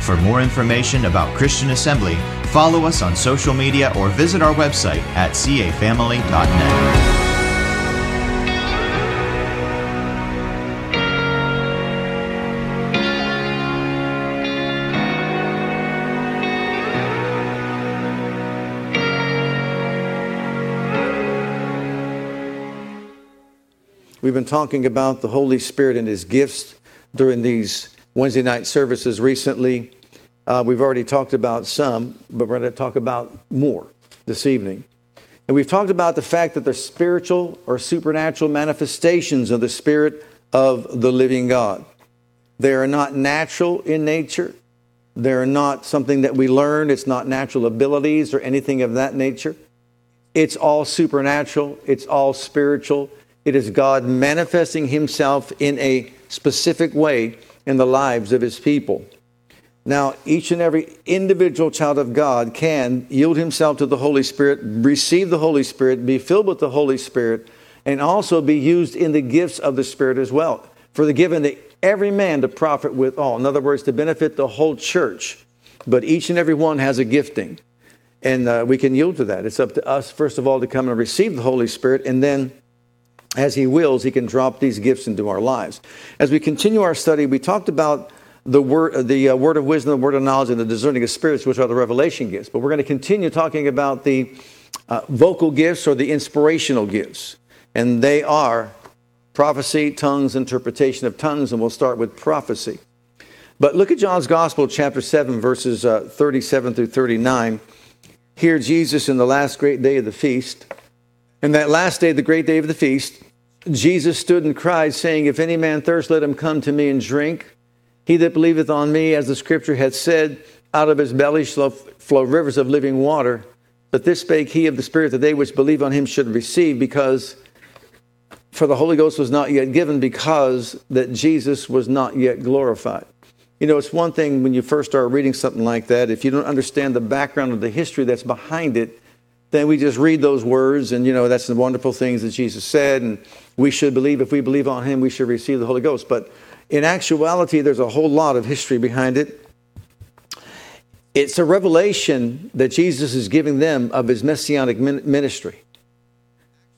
For more information about Christian Assembly, follow us on social media or visit our website at cafamily.net. We've been talking about the Holy Spirit and His gifts during these Wednesday night services recently. Uh, we've already talked about some, but we're going to talk about more this evening. And we've talked about the fact that they're spiritual or supernatural manifestations of the Spirit of the living God. They are not natural in nature. They're not something that we learn. It's not natural abilities or anything of that nature. It's all supernatural. It's all spiritual. It is God manifesting Himself in a specific way in the lives of His people. Now, each and every individual child of God can yield himself to the Holy Spirit, receive the Holy Spirit, be filled with the Holy Spirit, and also be used in the gifts of the Spirit as well. For the given to every man to profit with all. In other words, to benefit the whole church. But each and every one has a gifting. And uh, we can yield to that. It's up to us, first of all, to come and receive the Holy Spirit, and then as He wills, He can drop these gifts into our lives. As we continue our study, we talked about the word, the uh, word of wisdom, the word of knowledge, and the discerning of spirits, which are the revelation gifts. But we're going to continue talking about the uh, vocal gifts or the inspirational gifts. And they are prophecy, tongues, interpretation of tongues, and we'll start with prophecy. But look at John's Gospel, chapter 7, verses uh, 37 through 39. Here, Jesus, in the last great day of the feast, and that last day, the great day of the feast, Jesus stood and cried, saying, If any man thirst, let him come to me and drink. He that believeth on me, as the scripture hath said, out of his belly shall flow rivers of living water. But this spake he of the Spirit that they which believe on him should receive, because for the Holy Ghost was not yet given, because that Jesus was not yet glorified. You know, it's one thing when you first start reading something like that, if you don't understand the background of the history that's behind it, then we just read those words and, you know, that's the wonderful things that Jesus said. And we should believe, if we believe on him, we should receive the Holy Ghost. But in actuality, there's a whole lot of history behind it. It's a revelation that Jesus is giving them of his messianic ministry,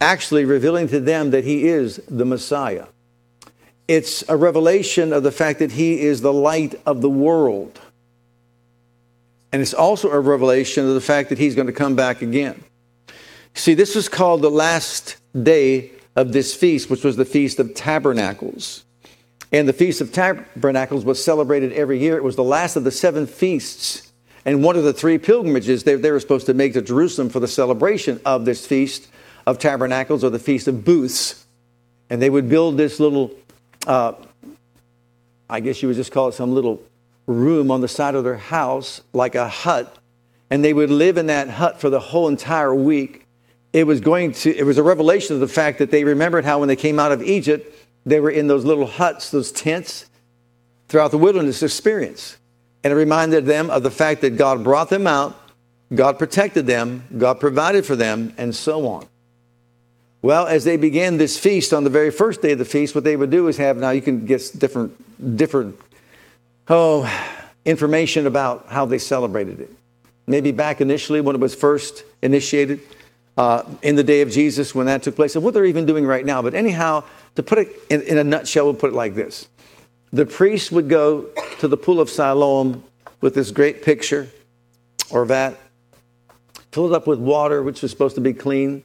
actually revealing to them that he is the Messiah. It's a revelation of the fact that he is the light of the world. And it's also a revelation of the fact that he's going to come back again. See, this was called the last day of this feast, which was the Feast of Tabernacles. And the Feast of Tabernacles was celebrated every year. It was the last of the seven feasts and one of the three pilgrimages they, they were supposed to make to Jerusalem for the celebration of this Feast of Tabernacles or the Feast of Booths. And they would build this little, uh, I guess you would just call it some little room on the side of their house, like a hut, and they would live in that hut for the whole entire week. It was going to, it was a revelation of the fact that they remembered how when they came out of Egypt, they were in those little huts, those tents, throughout the wilderness experience. And it reminded them of the fact that God brought them out, God protected them, God provided for them, and so on. Well, as they began this feast on the very first day of the feast, what they would do is have now you can get different different oh, information about how they celebrated it. Maybe back initially when it was first initiated, uh, in the day of Jesus when that took place, and what they're even doing right now. But anyhow, to put it in, in a nutshell, we'll put it like this The priest would go to the pool of Siloam with this great picture or vat, fill it up with water, which was supposed to be clean.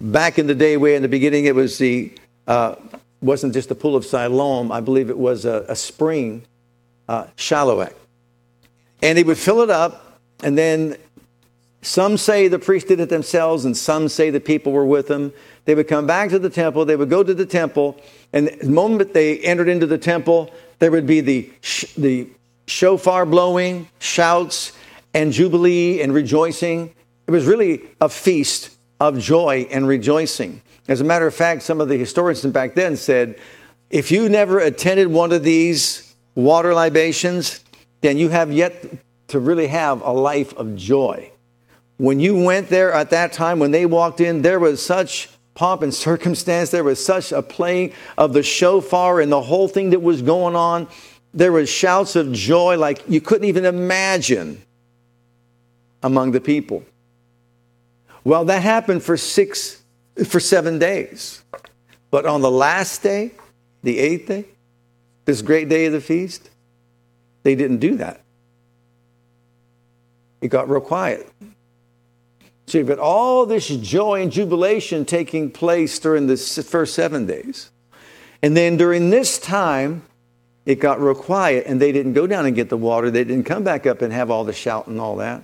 Back in the day, way in the beginning, it was the uh, wasn't just the pool of Siloam. I believe it was a, a spring uh, Shiloach. And he would fill it up, and then some say the priest did it themselves, and some say the people were with them. They would come back to the temple, they would go to the temple, and the moment they entered into the temple, there would be the, sh- the shofar blowing, shouts, and jubilee and rejoicing. It was really a feast of joy and rejoicing. As a matter of fact, some of the historians back then said, if you never attended one of these water libations, then you have yet to really have a life of joy. When you went there at that time, when they walked in, there was such pomp and circumstance. There was such a playing of the shofar and the whole thing that was going on. There was shouts of joy like you couldn't even imagine among the people. Well, that happened for six, for seven days. But on the last day, the eighth day, this great day of the feast, they didn't do that. It got real quiet. See, but all this joy and jubilation taking place during the first seven days. And then during this time, it got real quiet and they didn't go down and get the water. They didn't come back up and have all the shout and all that.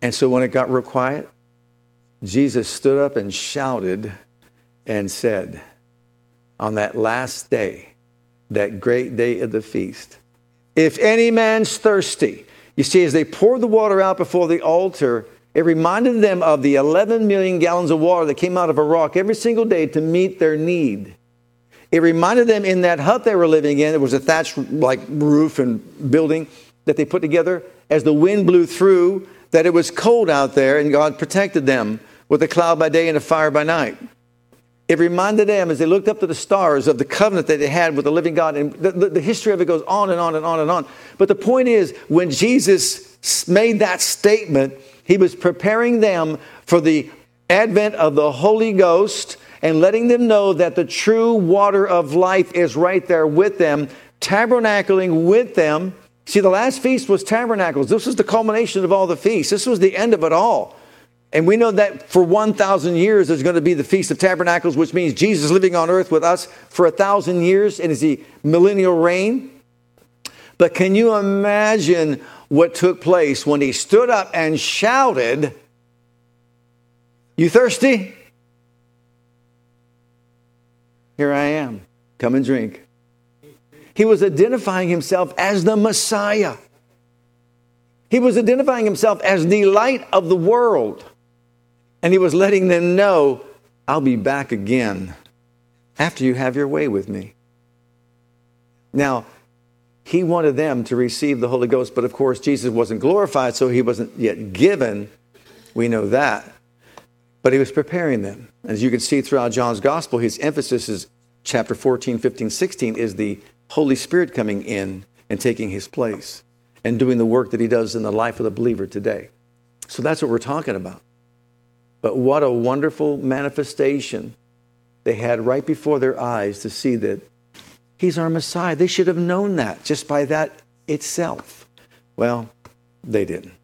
And so when it got real quiet, Jesus stood up and shouted and said, on that last day, that great day of the feast, if any man's thirsty, you see, as they poured the water out before the altar, it reminded them of the 11 million gallons of water that came out of a rock every single day to meet their need. It reminded them in that hut they were living in, it was a thatched like roof and building that they put together. As the wind blew through, that it was cold out there and God protected them with a cloud by day and a fire by night. It reminded them as they looked up to the stars of the covenant that they had with the living God. And the, the, the history of it goes on and on and on and on. But the point is, when Jesus made that statement, he was preparing them for the advent of the Holy Ghost and letting them know that the true water of life is right there with them, tabernacling with them See, the last feast was tabernacles. This was the culmination of all the feasts. This was the end of it all. And we know that for 1,000 years there's going to be the Feast of Tabernacles, which means Jesus living on earth with us for a thousand years in his millennial reign. But can you imagine what took place when he stood up and shouted, You thirsty? Here I am. Come and drink. He was identifying himself as the Messiah. He was identifying himself as the light of the world. And he was letting them know, I'll be back again after you have your way with me. Now, he wanted them to receive the Holy Ghost, but of course, Jesus wasn't glorified, so he wasn't yet given. We know that. But he was preparing them. As you can see throughout John's gospel, his emphasis is chapter 14, 15, 16 is the Holy Spirit coming in and taking his place and doing the work that he does in the life of the believer today. So that's what we're talking about. But what a wonderful manifestation they had right before their eyes to see that he's our Messiah. They should have known that just by that itself. Well, they didn't.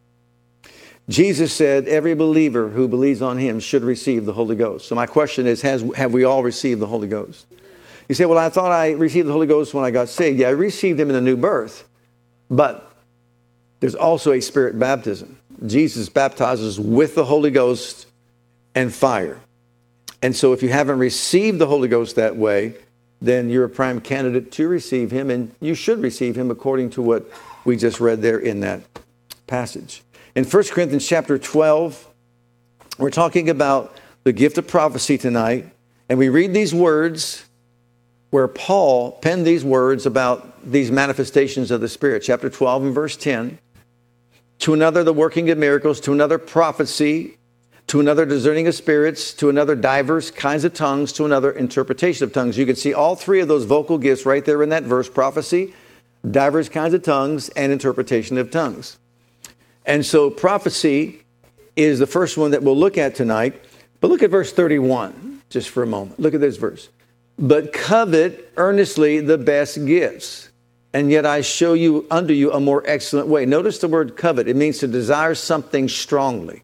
Jesus said every believer who believes on him should receive the Holy Ghost. So my question is, has, have we all received the Holy Ghost? You say, well, I thought I received the Holy Ghost when I got saved. Yeah, I received him in the new birth. But there's also a spirit baptism. Jesus baptizes with the Holy Ghost and fire. And so if you haven't received the Holy Ghost that way, then you're a prime candidate to receive him, and you should receive him according to what we just read there in that passage. In 1 Corinthians chapter 12, we're talking about the gift of prophecy tonight, and we read these words where Paul penned these words about these manifestations of the Spirit, chapter 12 and verse 10. To another, the working of miracles, to another, prophecy, to another, discerning of spirits, to another, diverse kinds of tongues, to another, interpretation of tongues. You can see all three of those vocal gifts right there in that verse prophecy, diverse kinds of tongues, and interpretation of tongues. And so, prophecy is the first one that we'll look at tonight. But look at verse 31 just for a moment. Look at this verse but covet earnestly the best gifts. And yet I show you unto you a more excellent way. Notice the word covet. It means to desire something strongly.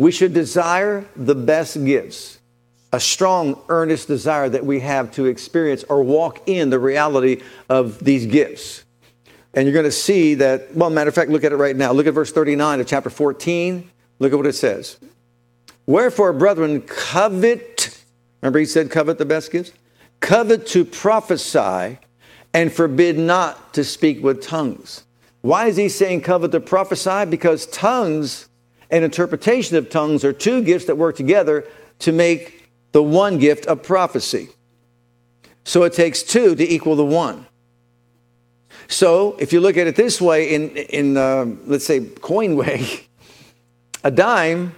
We should desire the best gifts, a strong, earnest desire that we have to experience or walk in the reality of these gifts. And you're going to see that, well, matter of fact, look at it right now. Look at verse 39 of chapter 14. Look at what it says. Wherefore, brethren, covet. Remember, he said, covet the best gifts? covet to prophesy, and forbid not to speak with tongues. Why is he saying covet to prophesy? Because tongues and interpretation of tongues are two gifts that work together to make the one gift of prophecy. So it takes two to equal the one. So if you look at it this way, in, in uh, let's say coin way, a dime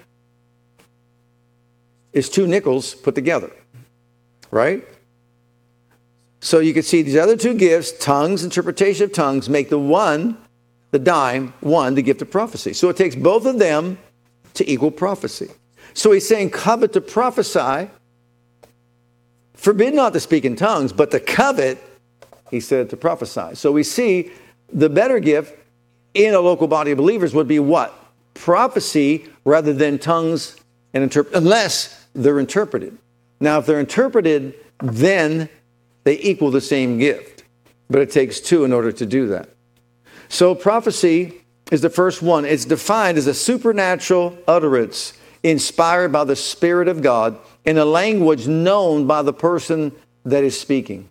is two nickels put together, right? So you can see these other two gifts, tongues, interpretation of tongues, make the one, the dime, one, the gift of prophecy. So it takes both of them to equal prophecy. So he's saying, covet to prophesy, forbid not to speak in tongues, but to covet, he said, to prophesy. So we see the better gift in a local body of believers would be what? Prophecy rather than tongues and interpret, unless they're interpreted. Now, if they're interpreted, then they equal the same gift. But it takes two in order to do that. So, prophecy is the first one. It's defined as a supernatural utterance inspired by the Spirit of God in a language known by the person that is speaking.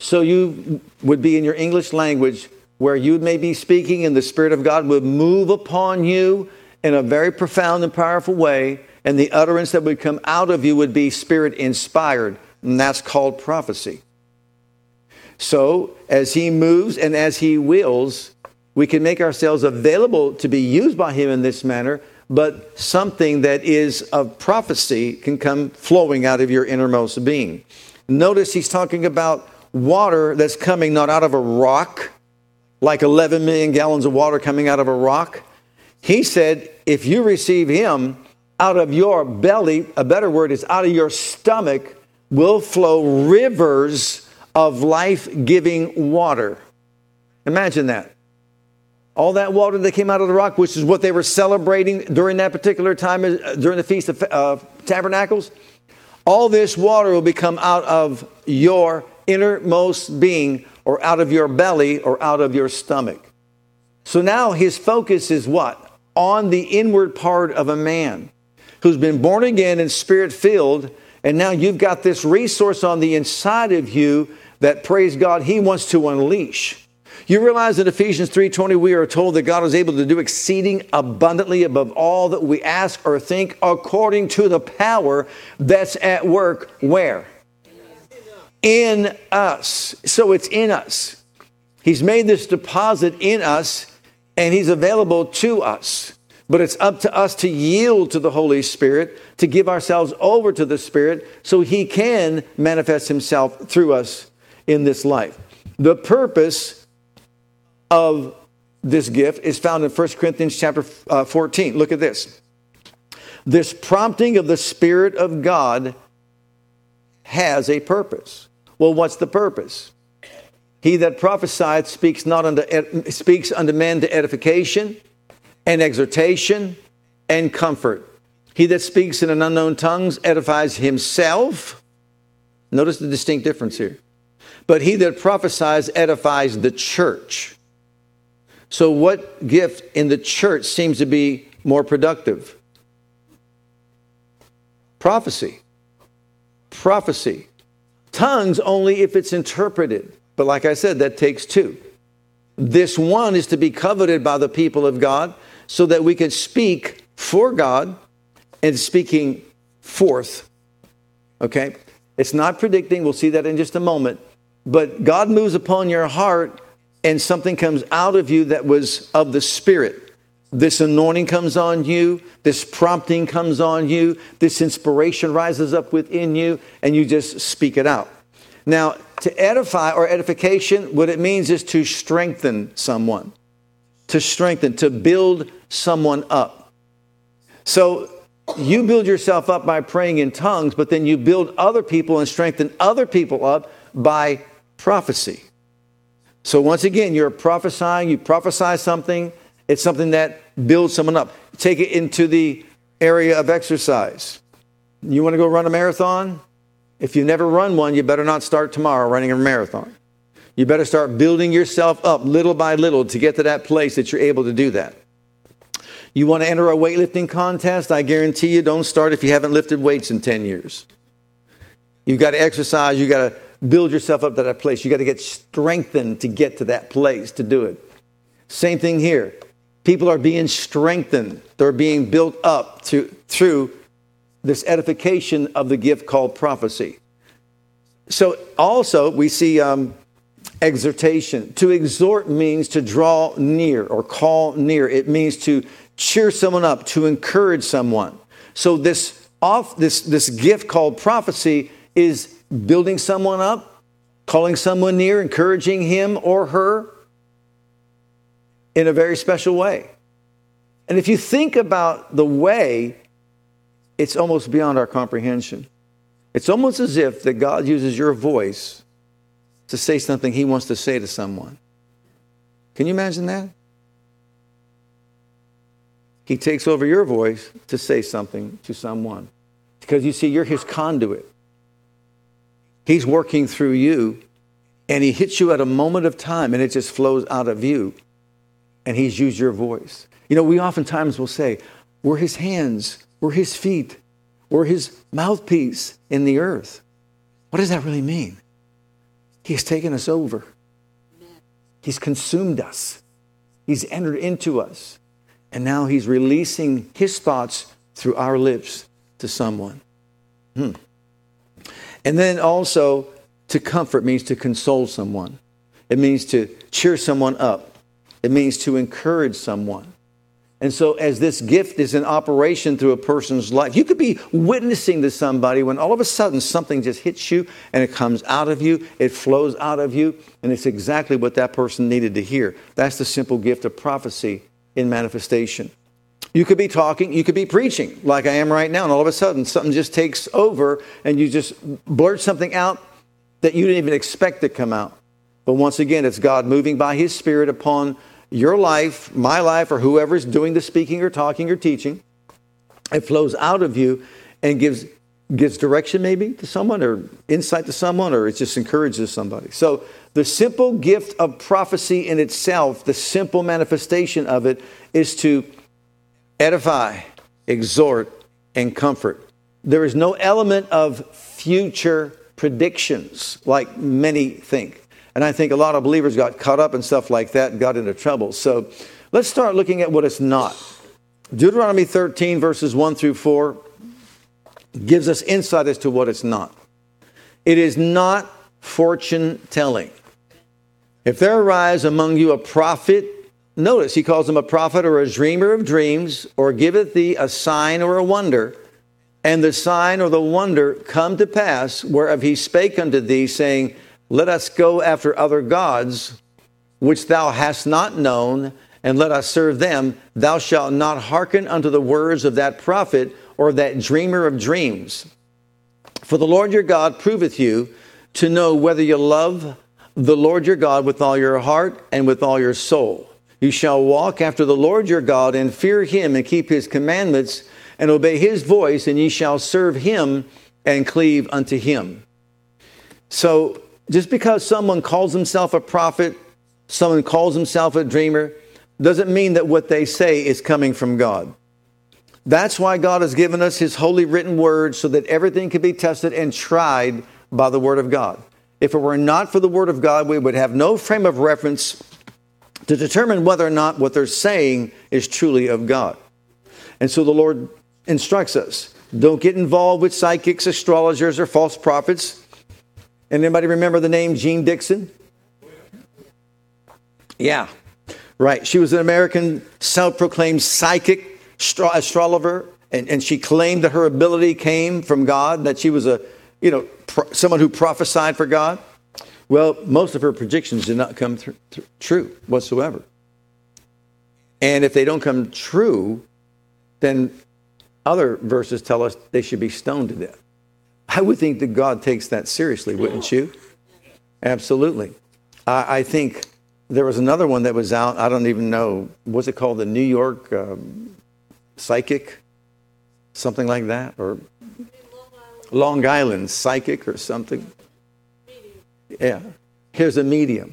So, you would be in your English language where you may be speaking and the Spirit of God would move upon you in a very profound and powerful way, and the utterance that would come out of you would be Spirit inspired and that's called prophecy. So, as He moves and as He wills, we can make ourselves available to be used by Him in this manner, but something that is of prophecy can come flowing out of your innermost being. Notice He's talking about water that's coming not out of a rock, like 11 million gallons of water coming out of a rock. He said, if you receive Him out of your belly, a better word is out of your stomach, will flow rivers of life giving water. Imagine that. All that water that came out of the rock, which is what they were celebrating during that particular time, uh, during the Feast of uh, Tabernacles, all this water will become out of your innermost being, or out of your belly, or out of your stomach. So now his focus is what? On the inward part of a man who's been born again and spirit filled and now you've got this resource on the inside of you that, praise God, He wants to unleash. You realize in Ephesians 3:20 we are told that God is able to do exceeding abundantly above all that we ask or think according to the power that's at work where? In us. So it's in us. He's made this deposit in us and he's available to us. But it's up to us to yield to the Holy Spirit, to give ourselves over to the Spirit so He can manifest Himself through us in this life. The purpose of this gift is found in 1 Corinthians chapter uh, 14. Look at this. This prompting of the Spirit of God has a purpose. Well, what's the purpose? He that prophesied speaks not unto speaks unto men to edification and exhortation and comfort. He that speaks in an unknown tongues edifies himself. Notice the distinct difference here. But he that prophesies edifies the church. So, what gift in the church seems to be more productive? Prophecy. Prophecy. Tongues only if it's interpreted. But like I said, that takes two. This one is to be coveted by the people of God so that we can speak for God and speaking forth. Okay? It's not predicting, we'll see that in just a moment. But God moves upon your heart and something comes out of you that was of the Spirit. This anointing comes on you, this prompting comes on you, this inspiration rises up within you, and you just speak it out. Now, to edify or edification, what it means is to strengthen someone to strengthen, to build someone up. So you build yourself up by praying in tongues, but then you build other people and strengthen other people up by prophecy. So once again, you're prophesying, you prophesy something, it's something that builds someone up. Take it into the area of exercise. You want to go run a marathon? If you never run one, you better not start tomorrow running a marathon. You better start building yourself up little by little to get to that place that you're able to do that. You want to enter a weightlifting contest? I guarantee you don't start if you haven't lifted weights in 10 years. You've got to exercise, you've got to build yourself up to that place. You've got to get strengthened to get to that place to do it. Same thing here. People are being strengthened. They're being built up to, through this edification of the gift called prophecy. So also we see um, exhortation. To exhort means to draw near or call near. It means to cheer someone up, to encourage someone. So this off this this gift called prophecy is building someone up, calling someone near, encouraging him or her in a very special way. And if you think about the way, it's almost beyond our comprehension. It's almost as if that God uses your voice to say something he wants to say to someone. Can you imagine that? He takes over your voice to say something to someone. Because you see, you're his conduit. He's working through you, and he hits you at a moment of time, and it just flows out of you, and he's used your voice. You know, we oftentimes will say, We're his hands, we're his feet, we're his mouthpiece in the earth. What does that really mean? He's taken us over, he's consumed us, he's entered into us, and now he's releasing his thoughts through our lips to someone. Hmm. And then also, to comfort means to console someone. It means to cheer someone up. It means to encourage someone. And so, as this gift is in operation through a person's life, you could be witnessing to somebody when all of a sudden something just hits you and it comes out of you, it flows out of you, and it's exactly what that person needed to hear. That's the simple gift of prophecy in manifestation. You could be talking, you could be preaching like I am right now, and all of a sudden something just takes over and you just blurt something out that you didn't even expect to come out. But once again, it's God moving by His Spirit upon your life, my life, or whoever's doing the speaking or talking or teaching. It flows out of you and gives gives direction maybe to someone or insight to someone or it just encourages somebody. So the simple gift of prophecy in itself, the simple manifestation of it is to edify, exhort, and comfort. There is no element of future predictions like many think. And I think a lot of believers got caught up in stuff like that and got into trouble. So let's start looking at what it's not. Deuteronomy 13, verses 1 through 4, gives us insight as to what it's not. It is not fortune telling. If there arise among you a prophet, notice he calls him a prophet or a dreamer of dreams, or giveth thee a sign or a wonder, and the sign or the wonder come to pass, whereof he spake unto thee, saying, let us go after other gods, which thou hast not known, and let us serve them. Thou shalt not hearken unto the words of that prophet or that dreamer of dreams. For the Lord your God proveth you to know whether you love the Lord your God with all your heart and with all your soul. You shall walk after the Lord your God and fear him and keep his commandments and obey his voice, and ye shall serve him and cleave unto him. So just because someone calls himself a prophet, someone calls himself a dreamer, doesn't mean that what they say is coming from God. That's why God has given us His holy written word so that everything can be tested and tried by the word of God. If it were not for the word of God, we would have no frame of reference to determine whether or not what they're saying is truly of God. And so the Lord instructs us don't get involved with psychics, astrologers, or false prophets. Anybody remember the name Jeane Dixon? Yeah, right. She was an American self proclaimed psychic astrologer, and, and she claimed that her ability came from God, that she was a, you know, pro- someone who prophesied for God. Well, most of her predictions did not come th- th- true whatsoever. And if they don't come true, then other verses tell us they should be stoned to death. I would think that God takes that seriously, wouldn't you? Absolutely. I, I think there was another one that was out. I don't even know. What's it called? The New York um, Psychic? Something like that? Or Long Island Psychic or something? Yeah. Here's a medium.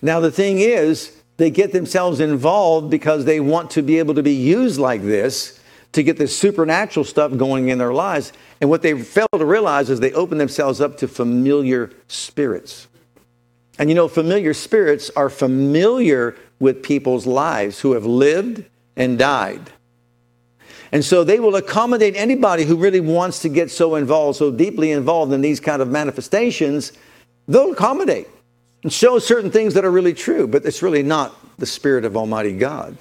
Now, the thing is, they get themselves involved because they want to be able to be used like this to get this supernatural stuff going in their lives. And what they fail to realize is they open themselves up to familiar spirits. And you know, familiar spirits are familiar with people's lives who have lived and died. And so they will accommodate anybody who really wants to get so involved, so deeply involved in these kind of manifestations. They'll accommodate and show certain things that are really true, but it's really not the Spirit of Almighty God.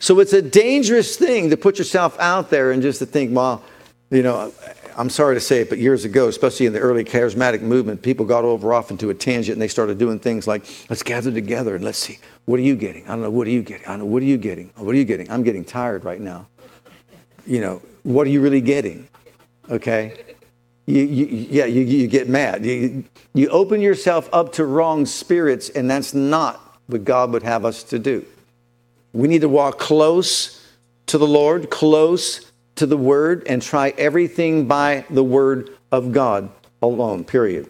So it's a dangerous thing to put yourself out there and just to think, well, you know, I'm sorry to say it, but years ago, especially in the early charismatic movement, people got over off into a tangent and they started doing things like, let's gather together and let's see, what are you getting? I don't know, what are you getting? I don't know, what are you getting? What are you getting? I'm getting tired right now. You know, what are you really getting? Okay? You, you, yeah, you, you get mad. You, you open yourself up to wrong spirits, and that's not what God would have us to do. We need to walk close to the Lord, close to the Word, and try everything by the Word of God alone, period.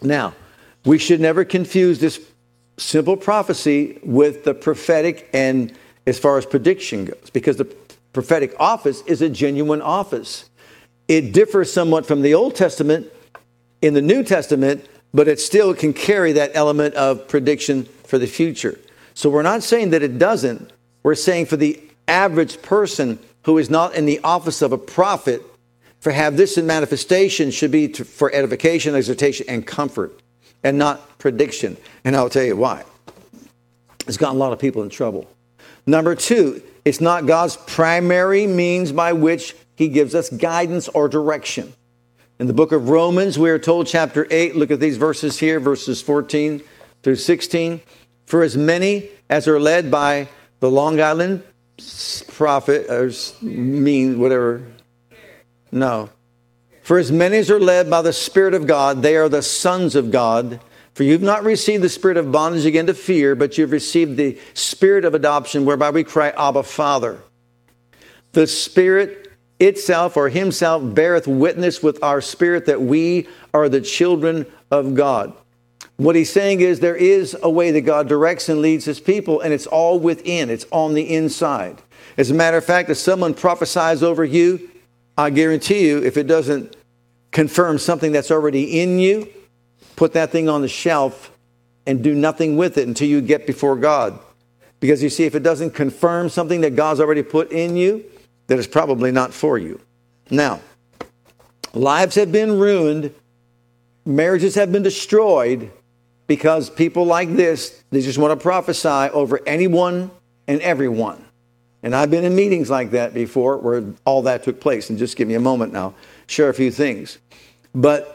Now, we should never confuse this simple prophecy with the prophetic and as far as prediction goes, because the prophetic office is a genuine office. It differs somewhat from the Old Testament in the New Testament, but it still can carry that element of prediction for the future. So we're not saying that it doesn't. We're saying for the average person who is not in the office of a prophet, for have this in manifestation should be to, for edification, exhortation, and comfort, and not prediction. And I'll tell you why. It's gotten a lot of people in trouble. Number two, it's not God's primary means by which He gives us guidance or direction. In the book of Romans, we are told, chapter 8, look at these verses here, verses 14 through 16. For as many as are led by the Long Island prophet, or mean, whatever. No. For as many as are led by the Spirit of God, they are the sons of God. For you've not received the spirit of bondage again to fear, but you've received the spirit of adoption, whereby we cry, Abba, Father. The Spirit itself or Himself beareth witness with our spirit that we are the children of God. What he's saying is there is a way that God directs and leads his people, and it's all within, it's on the inside. As a matter of fact, if someone prophesies over you, I guarantee you, if it doesn't confirm something that's already in you, put that thing on the shelf and do nothing with it until you get before God. Because you see, if it doesn't confirm something that God's already put in you, then it's probably not for you. Now, lives have been ruined, marriages have been destroyed because people like this, they just want to prophesy over anyone and everyone. And I've been in meetings like that before where all that took place. And just give me a moment now, share a few things. But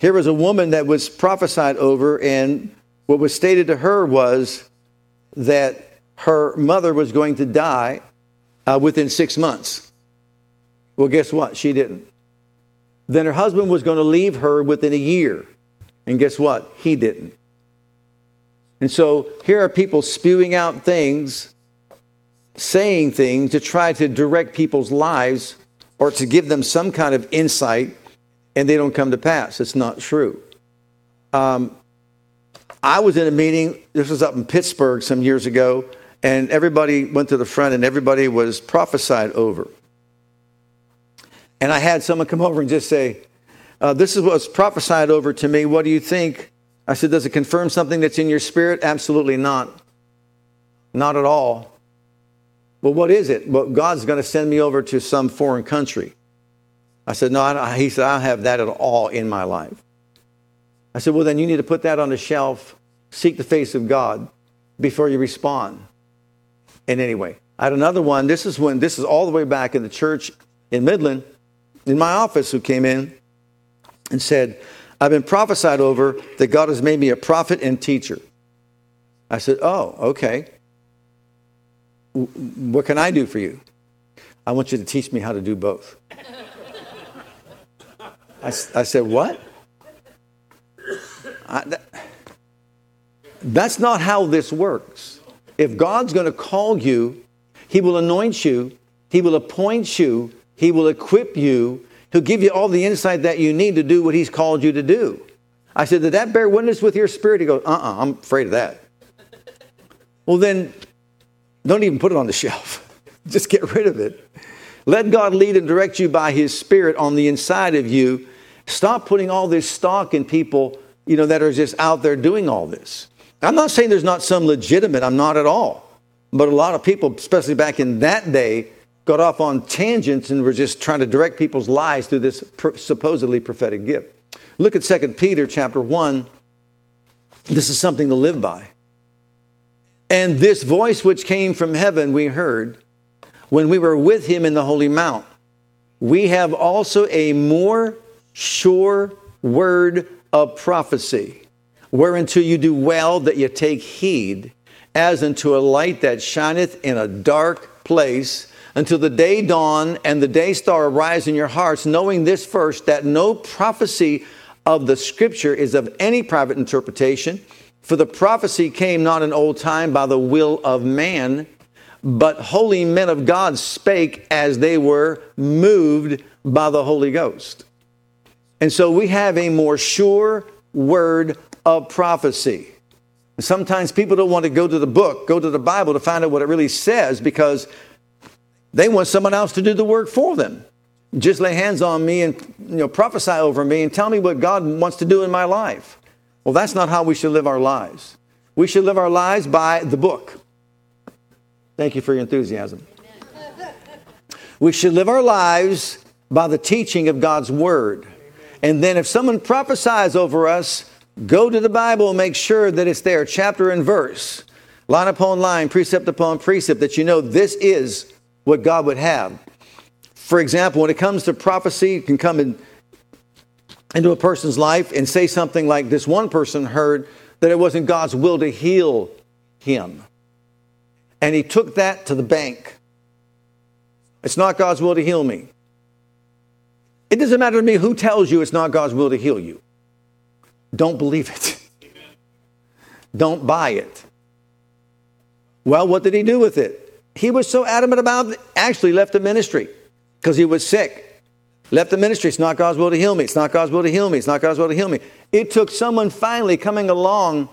here was a woman that was prophesied over, and what was stated to her was that her mother was going to die uh, within six months. Well, guess what? She didn't. Then her husband was going to leave her within a year. And guess what? He didn't. And so here are people spewing out things, saying things to try to direct people's lives or to give them some kind of insight, and they don't come to pass. It's not true. Um, I was in a meeting, this was up in Pittsburgh some years ago, and everybody went to the front and everybody was prophesied over. And I had someone come over and just say, uh, This is what's prophesied over to me. What do you think? I said, Does it confirm something that's in your spirit? Absolutely not. Not at all. Well, what is it? Well, God's going to send me over to some foreign country. I said, No, I he said, I don't have that at all in my life. I said, Well, then you need to put that on the shelf, seek the face of God before you respond. And anyway, I had another one. This is when, this is all the way back in the church in Midland, in my office, who came in and said, I've been prophesied over that God has made me a prophet and teacher. I said, Oh, okay. What can I do for you? I want you to teach me how to do both. I, I said, What? I, that, that's not how this works. If God's going to call you, He will anoint you, He will appoint you, He will equip you, He'll give you all the insight that you need to do what He's called you to do. I said, Did that bear witness with your spirit? He goes, Uh uh-uh, uh, i am afraid of that. well, then don't even put it on the shelf. Just get rid of it. Let God lead and direct you by His Spirit on the inside of you. Stop putting all this stock in people, you know, that are just out there doing all this. I'm not saying there's not some legitimate, I'm not at all. But a lot of people, especially back in that day, got off on tangents and were just trying to direct people's lives through this supposedly prophetic gift. Look at 2 Peter chapter 1. This is something to live by. And this voice which came from heaven we heard when we were with him in the holy mount. We have also a more sure word of prophecy, whereunto you do well that you take heed, as unto a light that shineth in a dark place until the day dawn and the day star arise in your hearts, knowing this first, that no prophecy of the scripture is of any private interpretation. For the prophecy came not in old time by the will of man, but holy men of God spake as they were moved by the Holy Ghost. And so we have a more sure word of prophecy. Sometimes people don't want to go to the book, go to the Bible to find out what it really says because they want someone else to do the work for them. Just lay hands on me and you know, prophesy over me and tell me what God wants to do in my life. Well, that's not how we should live our lives. We should live our lives by the book. Thank you for your enthusiasm. We should live our lives by the teaching of God's word. And then if someone prophesies over us, go to the Bible and make sure that it's there, chapter and verse, line upon line, precept upon precept, that you know this is what God would have. For example, when it comes to prophecy, it can come in, into a person's life and say something like this one person heard that it wasn't God's will to heal him. And he took that to the bank. It's not God's will to heal me. It doesn't matter to me who tells you it's not God's will to heal you. Don't believe it. Don't buy it. Well, what did he do with it? he was so adamant about it, actually left the ministry because he was sick. Left the ministry. It's not God's will to heal me. It's not God's will to heal me. It's not God's will to heal me. It took someone finally coming along,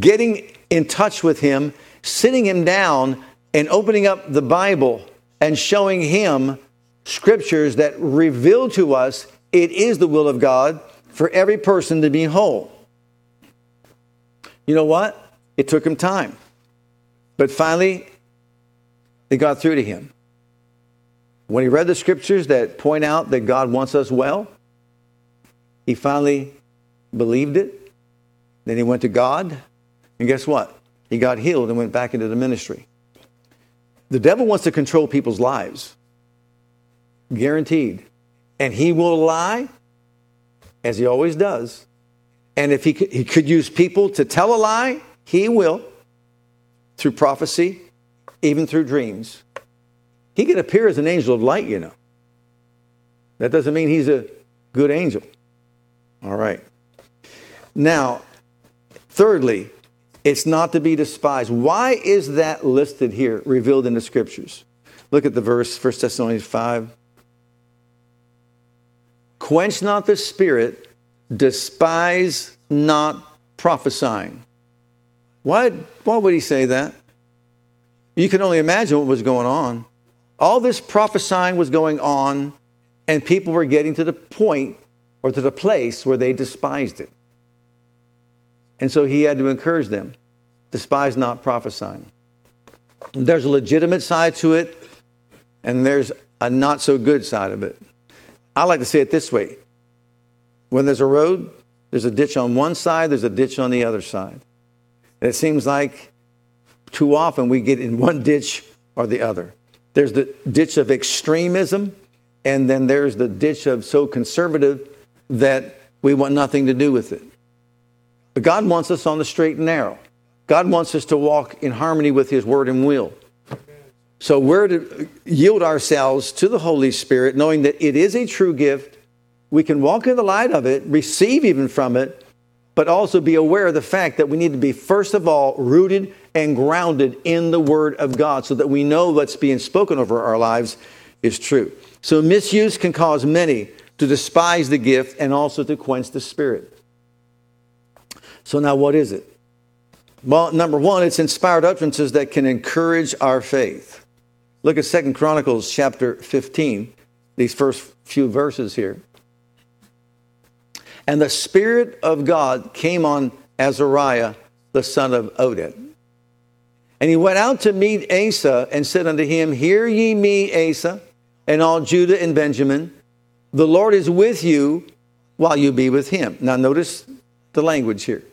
getting in touch with him, sitting him down, and opening up the Bible and showing him scriptures that reveal to us it is the will of God for every person to be whole. You know what? It took him time. But finally, they got through to him. When he read the scriptures that point out that God wants us well, he finally believed it. Then he went to God, and guess what? He got healed and went back into the ministry. The devil wants to control people's lives, guaranteed. And he will lie, as he always does. And if he could, he could use people to tell a lie, he will, through prophecy, even through dreams. He could appear as an angel of light, you know. That doesn't mean he's a good angel. All right. Now, thirdly, it's not to be despised. Why is that listed here, revealed in the scriptures? Look at the verse, 1 Thessalonians 5. Quench not the spirit, despise not prophesying. Why, why would he say that? You can only imagine what was going on. All this prophesying was going on, and people were getting to the point or to the place where they despised it. And so he had to encourage them despise not prophesying. There's a legitimate side to it, and there's a not so good side of it. I like to say it this way when there's a road, there's a ditch on one side, there's a ditch on the other side. And it seems like too often we get in one ditch or the other. There's the ditch of extremism, and then there's the ditch of so conservative that we want nothing to do with it. But God wants us on the straight and narrow. God wants us to walk in harmony with His word and will. So we're to yield ourselves to the Holy Spirit, knowing that it is a true gift. We can walk in the light of it, receive even from it, but also be aware of the fact that we need to be, first of all, rooted and grounded in the Word of God so that we know what's being spoken over our lives is true. So, misuse can cause many to despise the gift and also to quench the Spirit. So, now what is it? Well, number one, it's inspired utterances that can encourage our faith. Look at Second Chronicles chapter 15, these first few verses here. And the Spirit of God came on Azariah the son of Oded. And he went out to meet Asa and said unto him, Hear ye me, Asa, and all Judah and Benjamin. The Lord is with you while you be with him. Now, notice the language here.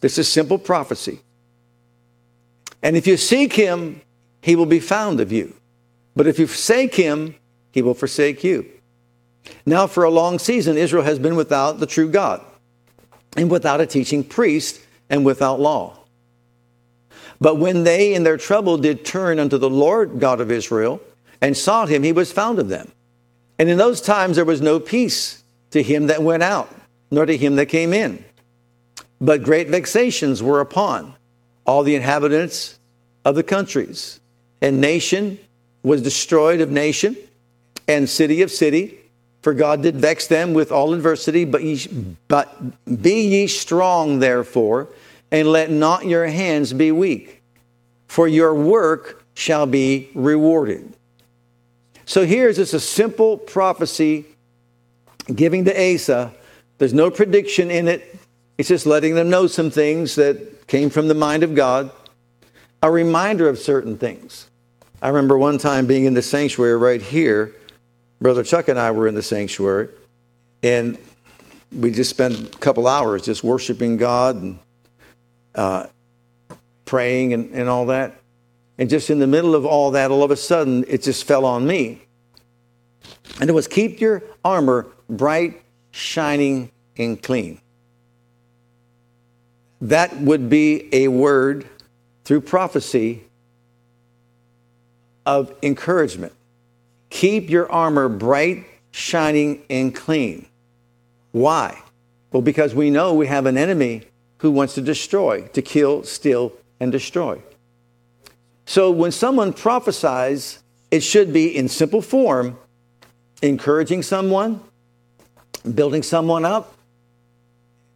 This is simple prophecy. And if you seek him, he will be found of you. But if you forsake him, he will forsake you. Now, for a long season, Israel has been without the true God, and without a teaching priest, and without law. But when they in their trouble did turn unto the Lord God of Israel, and sought him, he was found of them. And in those times there was no peace to him that went out, nor to him that came in. But great vexations were upon all the inhabitants of the countries, and nation was destroyed of nation, and city of city. For God did vex them with all adversity, but, ye, but be ye strong, therefore, and let not your hands be weak, for your work shall be rewarded. So here's just a simple prophecy giving to Asa. There's no prediction in it. It's just letting them know some things that came from the mind of God, a reminder of certain things. I remember one time being in the sanctuary right here. Brother Chuck and I were in the sanctuary, and we just spent a couple hours just worshiping God and uh, praying and, and all that. And just in the middle of all that, all of a sudden, it just fell on me. And it was keep your armor bright, shining, and clean. That would be a word through prophecy of encouragement. Keep your armor bright, shining, and clean. Why? Well, because we know we have an enemy who wants to destroy, to kill, steal, and destroy. So when someone prophesies, it should be in simple form, encouraging someone, building someone up,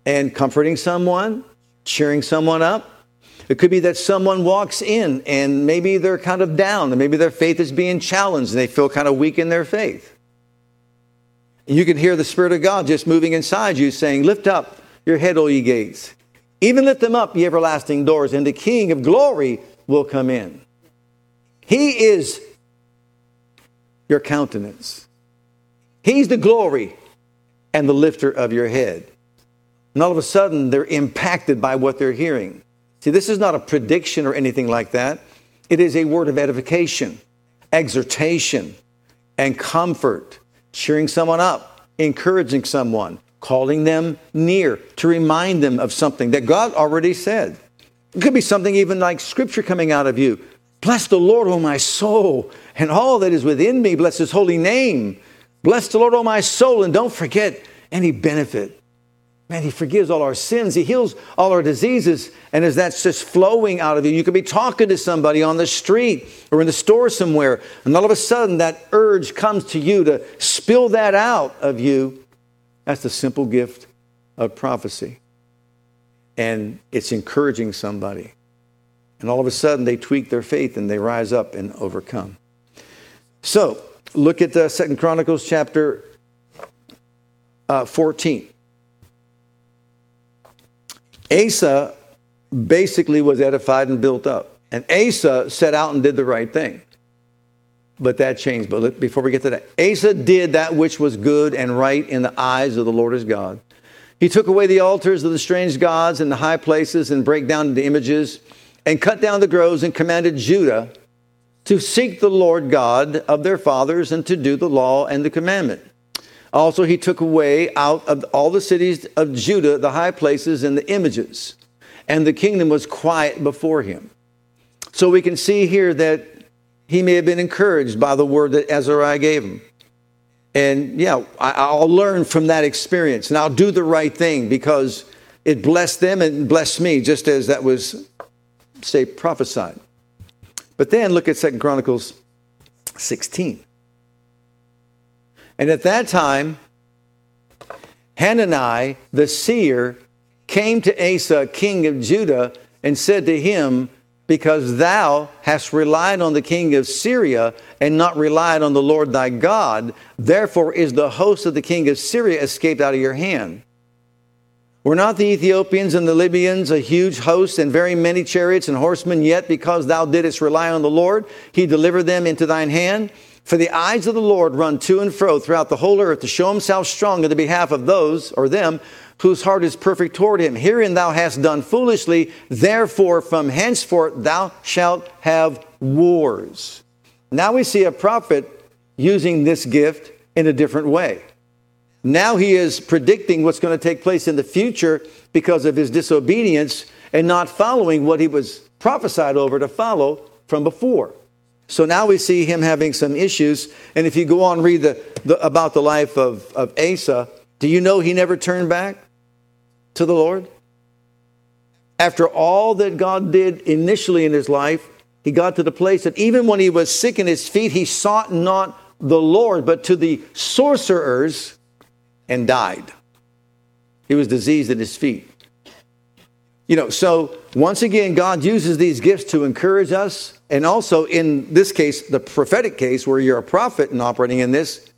and comforting someone, cheering someone up, it could be that someone walks in and maybe they're kind of down and maybe their faith is being challenged and they feel kind of weak in their faith. And you can hear the Spirit of God just moving inside you saying, Lift up your head, O ye gates. Even lift them up, ye everlasting doors, and the King of glory will come in. He is your countenance. He's the glory and the lifter of your head. And all of a sudden, they're impacted by what they're hearing. See, this is not a prediction or anything like that. It is a word of edification, exhortation, and comfort, cheering someone up, encouraging someone, calling them near to remind them of something that God already said. It could be something even like scripture coming out of you. Bless the Lord, O my soul, and all that is within me. Bless his holy name. Bless the Lord, O my soul, and don't forget any benefit Man, He forgives all our sins. He heals all our diseases. And as that's just flowing out of you, you could be talking to somebody on the street or in the store somewhere, and all of a sudden that urge comes to you to spill that out of you. That's the simple gift of prophecy. And it's encouraging somebody. And all of a sudden they tweak their faith and they rise up and overcome. So look at the Second Chronicles chapter uh, 14. Asa basically was edified and built up. And Asa set out and did the right thing. But that changed. But before we get to that, Asa did that which was good and right in the eyes of the Lord his God. He took away the altars of the strange gods and the high places and break down the images and cut down the groves and commanded Judah to seek the Lord God of their fathers and to do the law and the commandment. Also, he took away out of all the cities of Judah the high places and the images, and the kingdom was quiet before him. So we can see here that he may have been encouraged by the word that Azariah gave him. And yeah, I'll learn from that experience and I'll do the right thing because it blessed them and blessed me, just as that was, say, prophesied. But then look at Second Chronicles 16. And at that time, Hanani, the seer, came to Asa, king of Judah, and said to him, Because thou hast relied on the king of Syria and not relied on the Lord thy God, therefore is the host of the king of Syria escaped out of your hand. Were not the Ethiopians and the Libyans a huge host and very many chariots and horsemen? Yet because thou didst rely on the Lord, he delivered them into thine hand. For the eyes of the Lord run to and fro throughout the whole earth to show himself strong in the behalf of those or them whose heart is perfect toward him. Herein thou hast done foolishly, therefore from henceforth thou shalt have wars. Now we see a prophet using this gift in a different way. Now he is predicting what's going to take place in the future because of his disobedience and not following what he was prophesied over to follow from before. So now we see him having some issues. And if you go on read the, the, about the life of, of Asa, do you know he never turned back to the Lord? After all that God did initially in his life, he got to the place that even when he was sick in his feet, he sought not the Lord, but to the sorcerers and died. He was diseased in his feet. You know, so once again, God uses these gifts to encourage us. And also, in this case, the prophetic case, where you're a prophet and operating in this,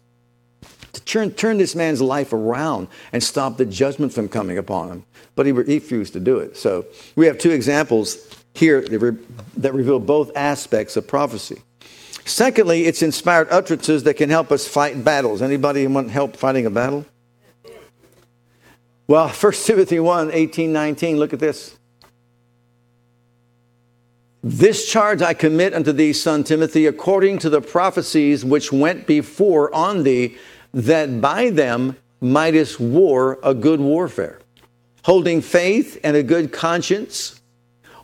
to turn, turn this man's life around and stop the judgment from coming upon him. But he, he refused to do it. So we have two examples here that, re, that reveal both aspects of prophecy. Secondly, it's inspired utterances that can help us fight battles. Anybody want help fighting a battle? Well, 1 Timothy 1 18, 19, look at this. This charge I commit unto thee, son Timothy, according to the prophecies which went before on thee, that by them mightest war a good warfare, holding faith and a good conscience,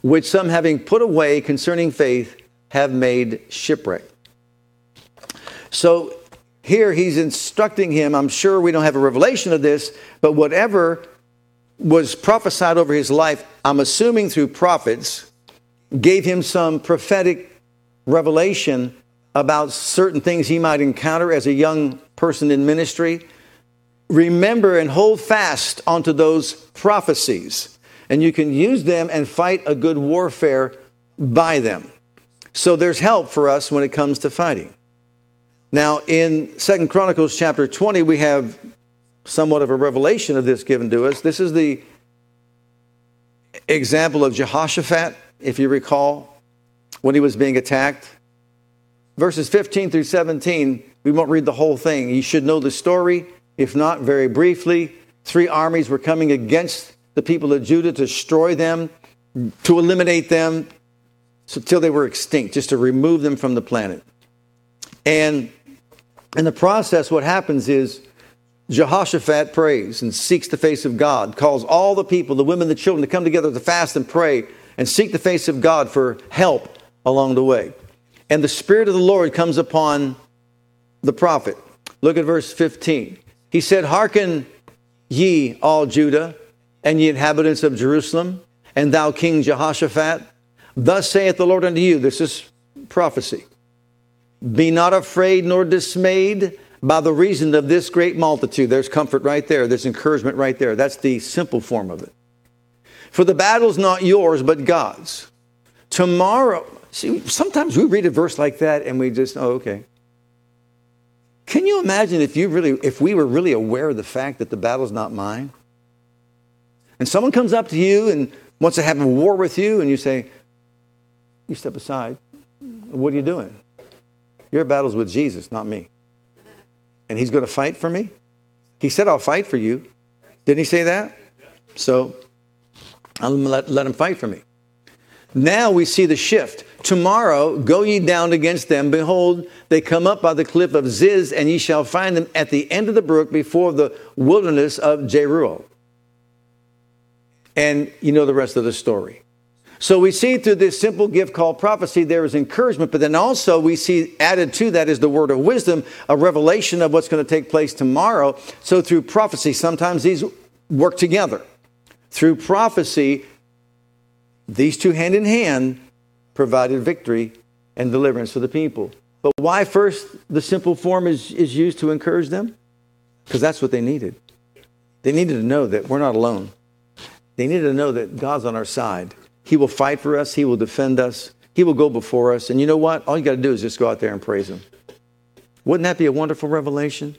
which some having put away concerning faith have made shipwreck. So here he's instructing him. I'm sure we don't have a revelation of this, but whatever was prophesied over his life, I'm assuming through prophets, gave him some prophetic revelation about certain things he might encounter as a young person in ministry. Remember and hold fast onto those prophecies, and you can use them and fight a good warfare by them. So there's help for us when it comes to fighting. Now, in Second Chronicles chapter 20, we have somewhat of a revelation of this given to us. This is the example of Jehoshaphat, if you recall, when he was being attacked. Verses 15 through 17, we won't read the whole thing. You should know the story. If not, very briefly, three armies were coming against the people of Judah to destroy them, to eliminate them until they were extinct, just to remove them from the planet. And in the process, what happens is Jehoshaphat prays and seeks the face of God, calls all the people, the women, the children, to come together to fast and pray and seek the face of God for help along the way. And the Spirit of the Lord comes upon the prophet. Look at verse 15. He said, Hearken ye, all Judah, and ye inhabitants of Jerusalem, and thou King Jehoshaphat. Thus saith the Lord unto you, this is prophecy. Be not afraid nor dismayed by the reason of this great multitude. There's comfort right there. There's encouragement right there. That's the simple form of it. For the battle's not yours, but God's. Tomorrow, see, sometimes we read a verse like that and we just, oh, okay. Can you imagine if you really, if we were really aware of the fact that the battle's not mine? And someone comes up to you and wants to have a war with you, and you say, you step aside. What are you doing? Your battle's with Jesus, not me. And he's going to fight for me? He said, I'll fight for you. Didn't he say that? So I'll let, let him fight for me. Now we see the shift. Tomorrow go ye down against them. Behold, they come up by the cliff of Ziz, and ye shall find them at the end of the brook before the wilderness of Jeruel. And you know the rest of the story. So we see through this simple gift called prophecy, there is encouragement, but then also we see added to that is the word of wisdom, a revelation of what's going to take place tomorrow. So through prophecy, sometimes these work together. Through prophecy, these two hand in hand provided victory and deliverance for the people. But why first the simple form is, is used to encourage them? Because that's what they needed. They needed to know that we're not alone. They needed to know that God's on our side he will fight for us. He will defend us. He will go before us. And you know what? All you got to do is just go out there and praise Him. Wouldn't that be a wonderful revelation?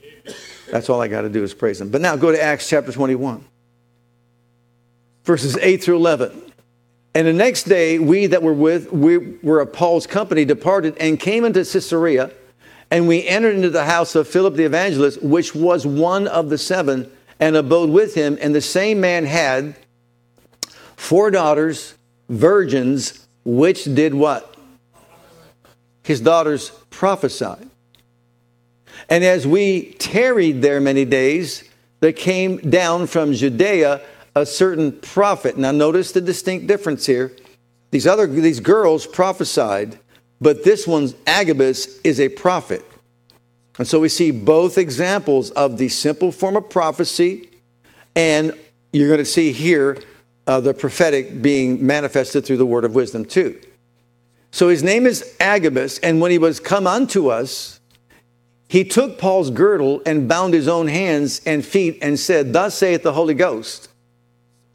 That's all I got to do is praise Him. But now go to Acts chapter 21. Verses 8 through 11. And the next day, we that were with, we were of Paul's company, departed and came into Caesarea, and we entered into the house of Philip the evangelist, which was one of the seven, and abode with him. And the same man had four daughters, virgins, which did what? His daughters prophesied. And as we tarried there many days, there came down from Judea a certain prophet. Now notice the distinct difference here. These other these girls prophesied, but this one's Agabus, is a prophet. And so we see both examples of the simple form of prophecy, and you're going to see here uh, the prophetic being manifested through the word of wisdom too. So his name is Agabus, and when he was come unto us, he took Paul's girdle and bound his own hands and feet and said, Thus saith the Holy Ghost,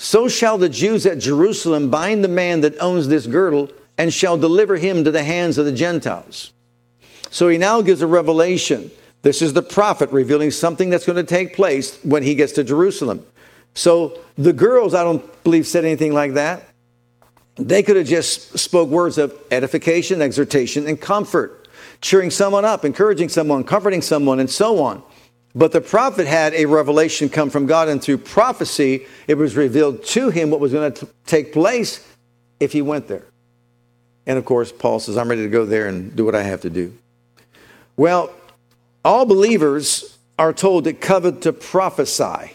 so shall the Jews at Jerusalem bind the man that owns this girdle and shall deliver him to the hands of the Gentiles. So he now gives a revelation. This is the prophet revealing something that's going to take place when he gets to Jerusalem. So the girls, I don't believe, said anything like that. They could have just spoke words of edification, exhortation, and comfort, cheering someone up, encouraging someone, comforting someone, and so on. But the prophet had a revelation come from God, and through prophecy, it was revealed to him what was going to take place if he went there. And of course, Paul says, I'm ready to go there and do what I have to do. Well, all believers are told to covet to prophesy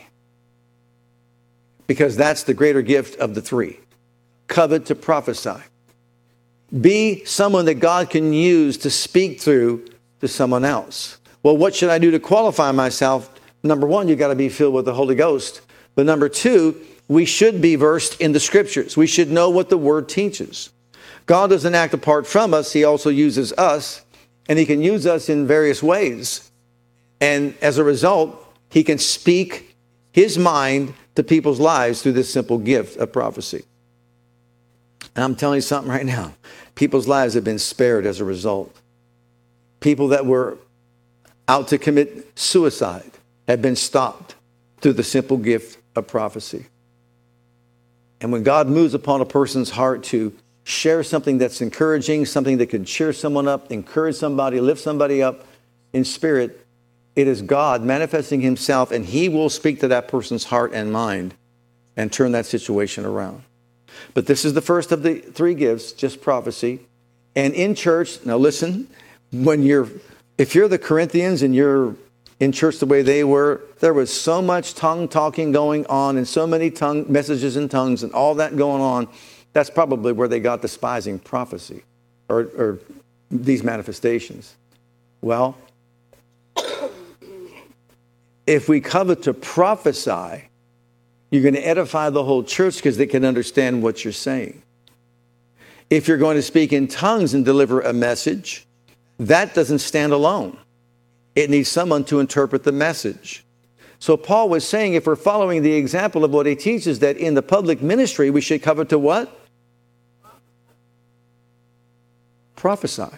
because that's the greater gift of the three. Covet to prophesy. Be someone that God can use to speak through to someone else. Well, what should I do to qualify myself? Number one, you've got to be filled with the Holy Ghost. But number two, we should be versed in the scriptures. We should know what the word teaches. God doesn't act apart from us, He also uses us, and He can use us in various ways. And as a result, He can speak His mind to people's lives through this simple gift of prophecy. And I'm telling you something right now people's lives have been spared as a result. People that were out to commit suicide have been stopped through the simple gift of prophecy. And when God moves upon a person's heart to share something that's encouraging, something that can cheer someone up, encourage somebody, lift somebody up in spirit, it is God manifesting Himself, and He will speak to that person's heart and mind and turn that situation around. But this is the first of the three gifts, just prophecy. And in church, now listen, when you're if you're the Corinthians and you're in church the way they were, there was so much tongue talking going on and so many tongue messages in tongues and all that going on. That's probably where they got despising prophecy or, or these manifestations. Well, if we covet to prophesy, you're going to edify the whole church because they can understand what you're saying. If you're going to speak in tongues and deliver a message, that doesn't stand alone. It needs someone to interpret the message. So Paul was saying if we're following the example of what he teaches, that in the public ministry we should cover to what? Prophesy.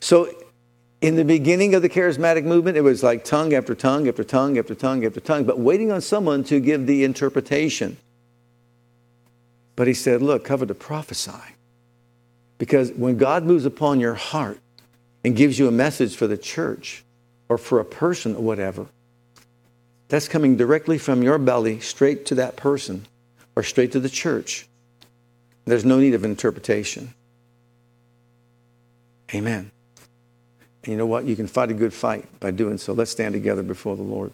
So in the beginning of the charismatic movement, it was like tongue after tongue after tongue after tongue after tongue, but waiting on someone to give the interpretation. But he said, look, cover to prophesy. Because when God moves upon your heart and gives you a message for the church or for a person or whatever, that's coming directly from your belly straight to that person or straight to the church. There's no need of interpretation. Amen. And you know what? You can fight a good fight by doing so. Let's stand together before the Lord.